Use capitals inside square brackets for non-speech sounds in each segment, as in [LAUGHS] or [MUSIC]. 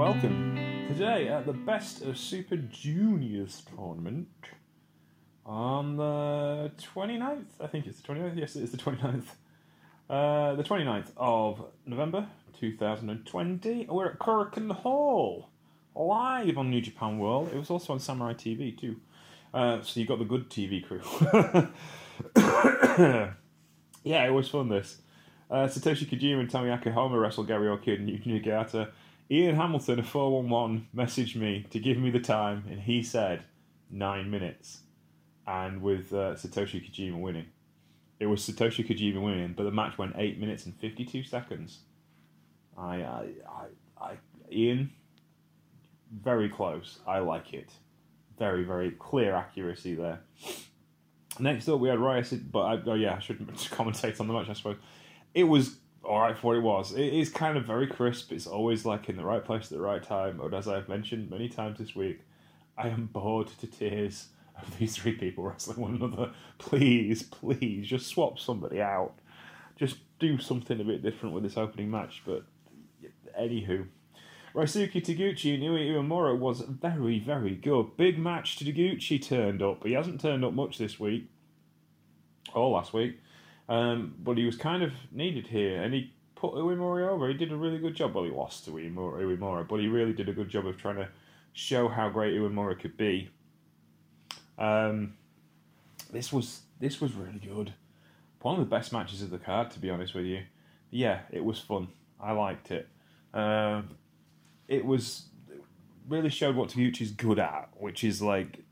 today at the Best of Super Juniors tournament on the 29th. I think it's the 29th. Yes, it is the 29th. Uh, the 29th of November 2020. We're at Korakuen Hall, live on New Japan World. It was also on Samurai TV too. Uh, so you got the good TV crew. [COUGHS] [COUGHS] yeah, it was fun this. Uh, Satoshi Kojima and Tomoaki Honma wrestled Gary Oki and Yuji Nagata. Ian Hamilton of 411 messaged me to give me the time, and he said nine minutes. And with uh, Satoshi Kojima winning, it was Satoshi Kojima winning, but the match went eight minutes and 52 seconds. I, I, I, I Ian, very close. I like it. Very, very clear accuracy there. Next up, we had Riot, but I, oh yeah, I shouldn't [LAUGHS] commentate on the match, I suppose it was all right for what it was. It is kind of very crisp. It's always like in the right place at the right time. But as I've mentioned many times this week, I am bored to tears of these three people wrestling one another. Please, please, just swap somebody out. Just do something a bit different with this opening match. But anywho. Ryusuke Taguchi and Yuya Uemura was very, very good. Big match to Taguchi turned up. But he hasn't turned up much this week. Or last week. Um, but he was kind of needed here, and he put Uemura over. He did a really good job. Well, he lost to Uemura, but he really did a good job of trying to show how great Uemura could be. Um, this was this was really good. One of the best matches of the card, to be honest with you. Yeah, it was fun. I liked it. Um, it was it really showed what Taguchi's good at, which is like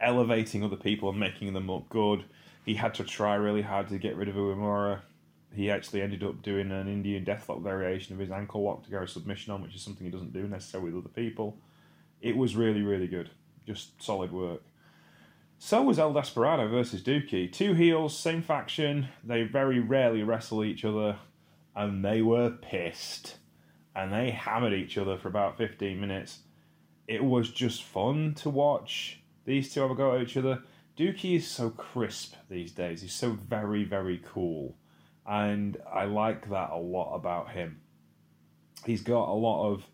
elevating other people and making them look good he had to try really hard to get rid of Uemura. He actually ended up doing an Indian deathlock variation of his ankle lock to go a submission on, which is something he doesn't do necessarily with other people. It was really, really good. Just solid work. So was El Desperado versus Douki. Two heels, same faction. They very rarely wrestle each other, and they were pissed. And they hammered each other for about 15 minutes. It was just fun to watch these two have a go at each other. Douki is so crisp these days. He's so very, very cool. And I like that a lot about him. He's got a lot of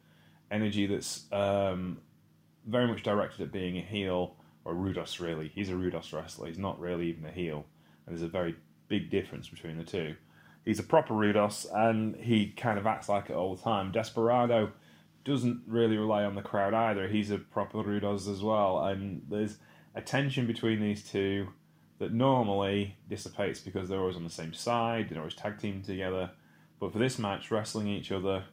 energy that's um, very much directed at being a heel, or Rudos, really. He's a Rudos wrestler. He's not really even a heel. And there's a very big difference between the two. He's a proper Rudos, and he kind of acts like it all the time. Desperado doesn't really rely on the crowd either. He's a proper Rudos as well. And there's a tension between these two that normally dissipates because they're always on the same side, they're always tag team together. But for this match, wrestling each other,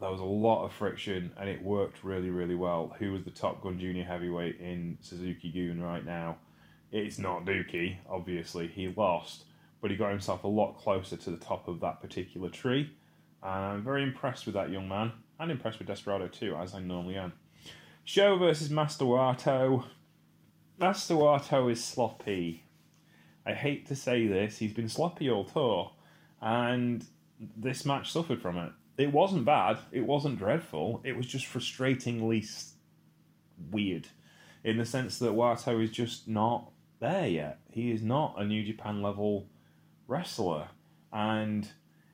there was a lot of friction and it worked really, really well. Who was the Top Gun Junior Heavyweight in Suzuki-gun right now? It's not Douki, obviously. He lost, but he got himself a lot closer to the top of that particular tree. And I'm very impressed with that young man, and impressed with Desperado too, as I normally am. SHO versus Master Wato. Master Wato is sloppy. I hate to say this, he's been sloppy all tour, and this match suffered from it. It wasn't bad, it wasn't dreadful, it was just frustratingly weird in the sense that Wato is just not there yet. He is not a New Japan level wrestler, and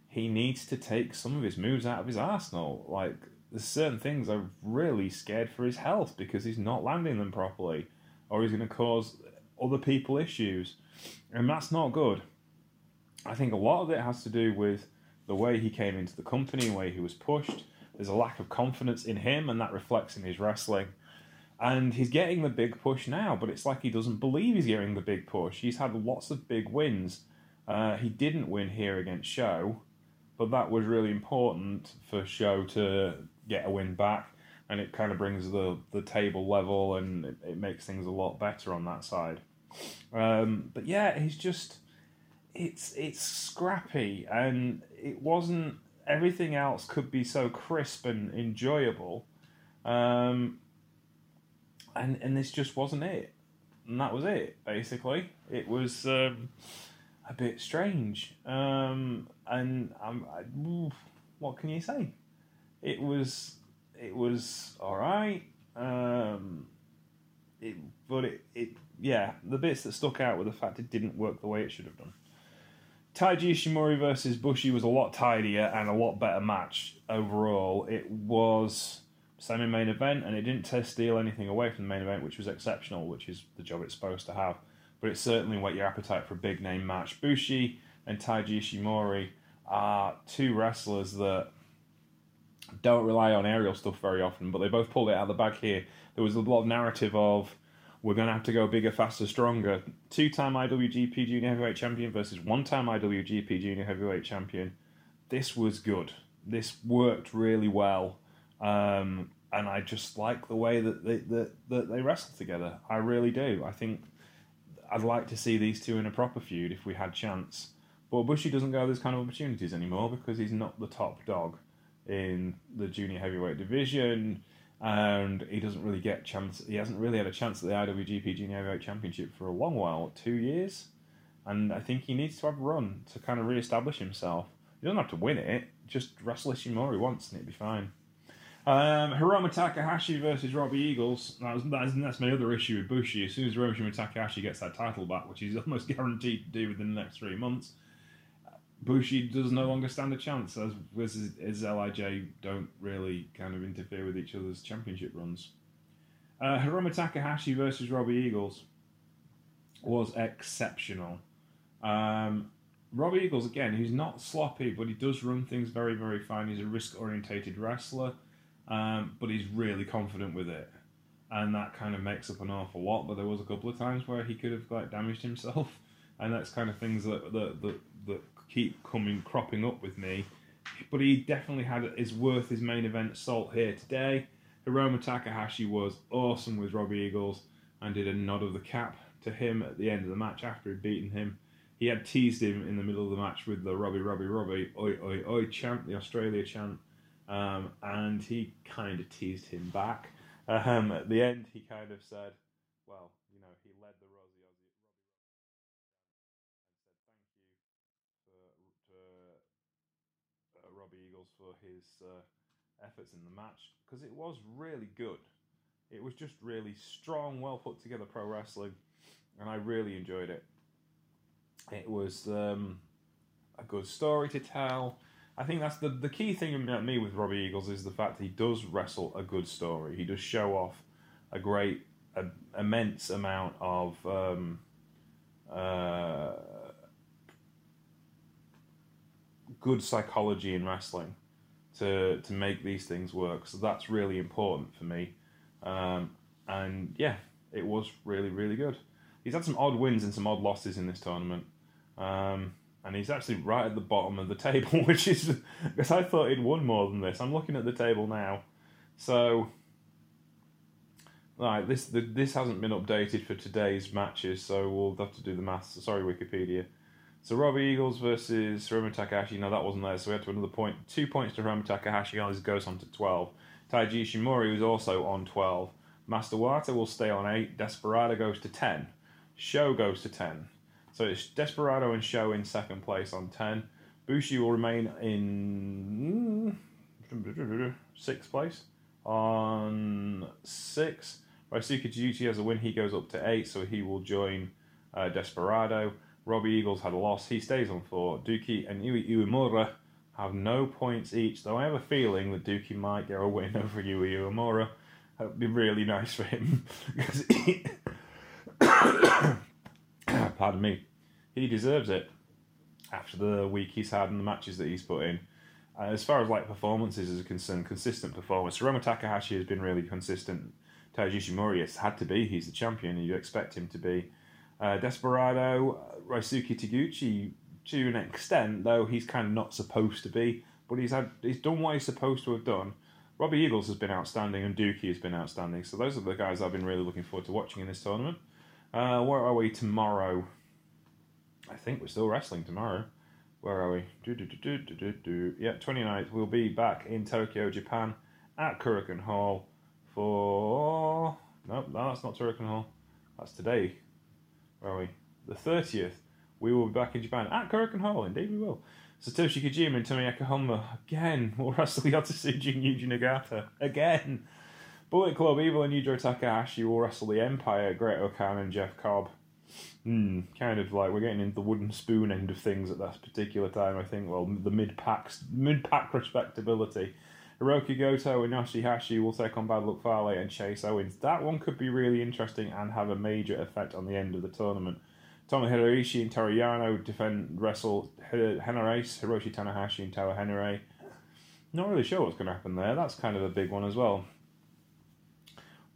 he needs to take some of his moves out of his arsenal. Like, there's certain things I'm really scared for his health because he's not landing them properly or he's going to cause other people issues. And that's not good. I think a lot of it has to do with the way he came into the company, the way he was pushed. There's a lack of confidence in him, and that reflects in his wrestling. And he's getting the big push now, but it's like he doesn't believe he's getting the big push. He's had lots of big wins. Uh, he didn't win here against SHO, but that was really important for SHO to get a win back and it kind of brings the the table level and it, it makes things a lot better on that side. Um, but yeah, he's just it's it's scrappy and it wasn't everything else could be so crisp and enjoyable. Um, and and this just wasn't it. And that was it, basically. It was um, a bit strange. Um, and I'm, I, what can you say? It was it was all right. Um, it, but it, it, yeah, the bits that stuck out were the fact it didn't work the way it should have done. Taiji Ishimori versus Bushi was a lot tidier and a lot better match overall. It was semi main event, and it didn't steal anything away from the main event, which was exceptional, which is the job it's supposed to have. But it certainly whet your appetite for a big name match. Bushi and Taiji Ishimori are two wrestlers that don't rely on aerial stuff very often, but they both pulled it out of the bag here. There was a lot of narrative of we're going to have to go bigger, faster, stronger. Two time IWGP Junior Heavyweight Champion versus one time IWGP Junior Heavyweight Champion. This was good. This worked really well. Um, and I just like the way that they, that, that they wrestle together. I really do. I think I'd like to see these two in a proper feud if we had chance. But Bushi doesn't go those kind of opportunities anymore because he's not the top dog in the junior heavyweight division and he doesn't really get chance. He hasn't really had a chance at the IWGP Junior Heavyweight Championship for a long while, two years, and I think he needs to have a run to kind of re-establish himself. He doesn't have to win it; just wrestle Ishimori once, and it'd be fine. Um, Takahashi versus Robbie Eagles. That was, that's, that's my other issue with Bushi. As soon as Hiromu Takahashi gets that title back, which he's [LAUGHS] almost guaranteed to do within the next three months, Bushi does no longer stand a chance as as, as LIJ don't really kind of interfere with each other's championship runs. Uh, Hiromu Takahashi versus Robbie Eagles was exceptional. Um, Robbie Eagles again, he's not sloppy, but he does run things very very fine. He's a risk orientated wrestler, um, but he's really confident with it, and that kind of makes up an awful lot. But there was a couple of times where he could have like damaged himself, [LAUGHS] and that's kind of things that that that, that keep coming cropping up with me. But he definitely had his worth his main event salt here today. Hiromu Takahashi was awesome with Robbie Eagles and did a nod of the cap to him at the end of the match after he'd beaten him. He had teased him in the middle of the match with the Robbie, Robbie, Robbie, oi, oi, oi chant, the Australia chant, um, and he kind of teased him back. Um, at the end, he kind of said, well, you know, he led the for his uh, efforts in the match because it was really good. It was just really strong, well put together pro wrestling, and I really enjoyed it. It was um, a good story to tell. I think that's the the key thing about me with Robbie Eagles is the fact he does wrestle a good story. He does show off a great, a, immense amount of um, uh, good psychology in wrestling to to make these things work. So that's really important for me. Um, and yeah, it was really really good. He's had some odd wins and some odd losses in this tournament. Um, and he's actually right at the bottom of the [LAUGHS] table, which is because I thought he'd won more than this. I'm looking at the table now, so right this the, this hasn't been updated for today's matches, so we'll have to do the maths. Sorry, Wikipedia. So Robbie Eagles versus Hiromu Takahashi. No, that wasn't there. So we had to another point. Two points to Hiromu Takahashi. He goes on to 12. Taiji Ishimori was also on 12. Master Wato will stay on 8. Desperado goes to 10. SHO goes to 10. So it's Desperado and SHO in second place on 10. Bushi will remain in sixth place on 6. Ryusuke Taguchi has a win. He goes up to 8, so he will join uh, Desperado. Robbie Eagles had a loss. He stays on four. Douki and Yuya Uemura have no points each, though I have a feeling that Douki might get a win [LAUGHS] over Yuya Uemura. That would be really nice for him. [LAUGHS] because he... [COUGHS] Pardon me. He deserves it after the week he's had and the matches that he's put in. Uh, as far as like performances is concerned, consistent performance. Hiromu Takahashi has been really consistent. Taiji Ishimori has had to be. He's the champion. You expect him to be. Uh, Desperado, Ryusuke Taguchi, to an extent, though he's kind of not supposed to be, but he's had he's done what he's supposed to have done. Robbie Eagles has been outstanding, and Douki has been outstanding. So those are the guys I've been really looking forward to watching in this tournament. Uh, where are we tomorrow? I think we're still wrestling tomorrow. Where are we? Do, do, do, do, do, do. Yeah, 29th. We'll be back in Tokyo, Japan at Korakuen Hall for. No, no, that's not Korakuen Hall. That's today are we? The 30th, we will be back in Japan at Korakuen Hall. Indeed, we will. Satoshi Kojima and Tomoaki Honma again [LAUGHS] will wrestle Yota Tsuji and Yuji Nagata again. Bullet Club, Evil and Yujiro Takahashi will wrestle the Empire, Great-O-Khan and Jeff Cobb. Hmm, kind of like we're getting into the wooden spoon end of things at this particular time. I think. Well, the mid packs, mid pack respectability. Hiroki Goto and Yoshihashi will take on Bad Luck Fale and Chase Owens. That one could be really interesting and have a major effect on the end of the tournament. Tomohiro Ishii and Toru Yano defend wrestle Henarace, Hiroshi Tanahashi and Toa Henare. Not really sure what's going to happen there. That's kind of a big one as well.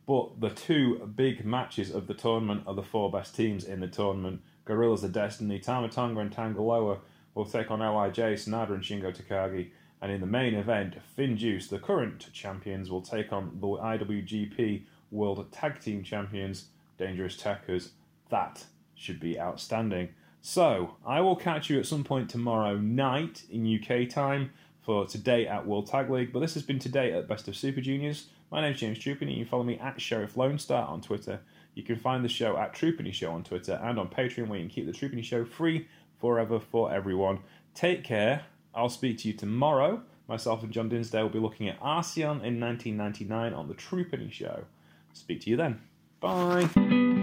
But the two big matches of the tournament are the four best teams in the tournament. Guerrillas of Destiny, Tama Tonga and Tanga Loa will take on LIJ, Sanada and Shingo Takagi. And in the main event, FinJuice, the current champions, will take on the IWGP World Tag Team Champions, Dangerous Tekkers. That should be outstanding. So, I will catch you at some point tomorrow night in UK time for today at World Tag League. But this has been today at Best of Super Juniors. My name's James Trupany. You can follow me at Sheriff Lone Star on Twitter. You can find the show at Trupany Show on Twitter and on Patreon, where you can keep the Trupany Show free forever for everyone. Take care. I'll speak to you tomorrow. Myself and John Dinsdale will be looking at Arsion in 1999 on the Trupany Show. Speak to you then. Bye.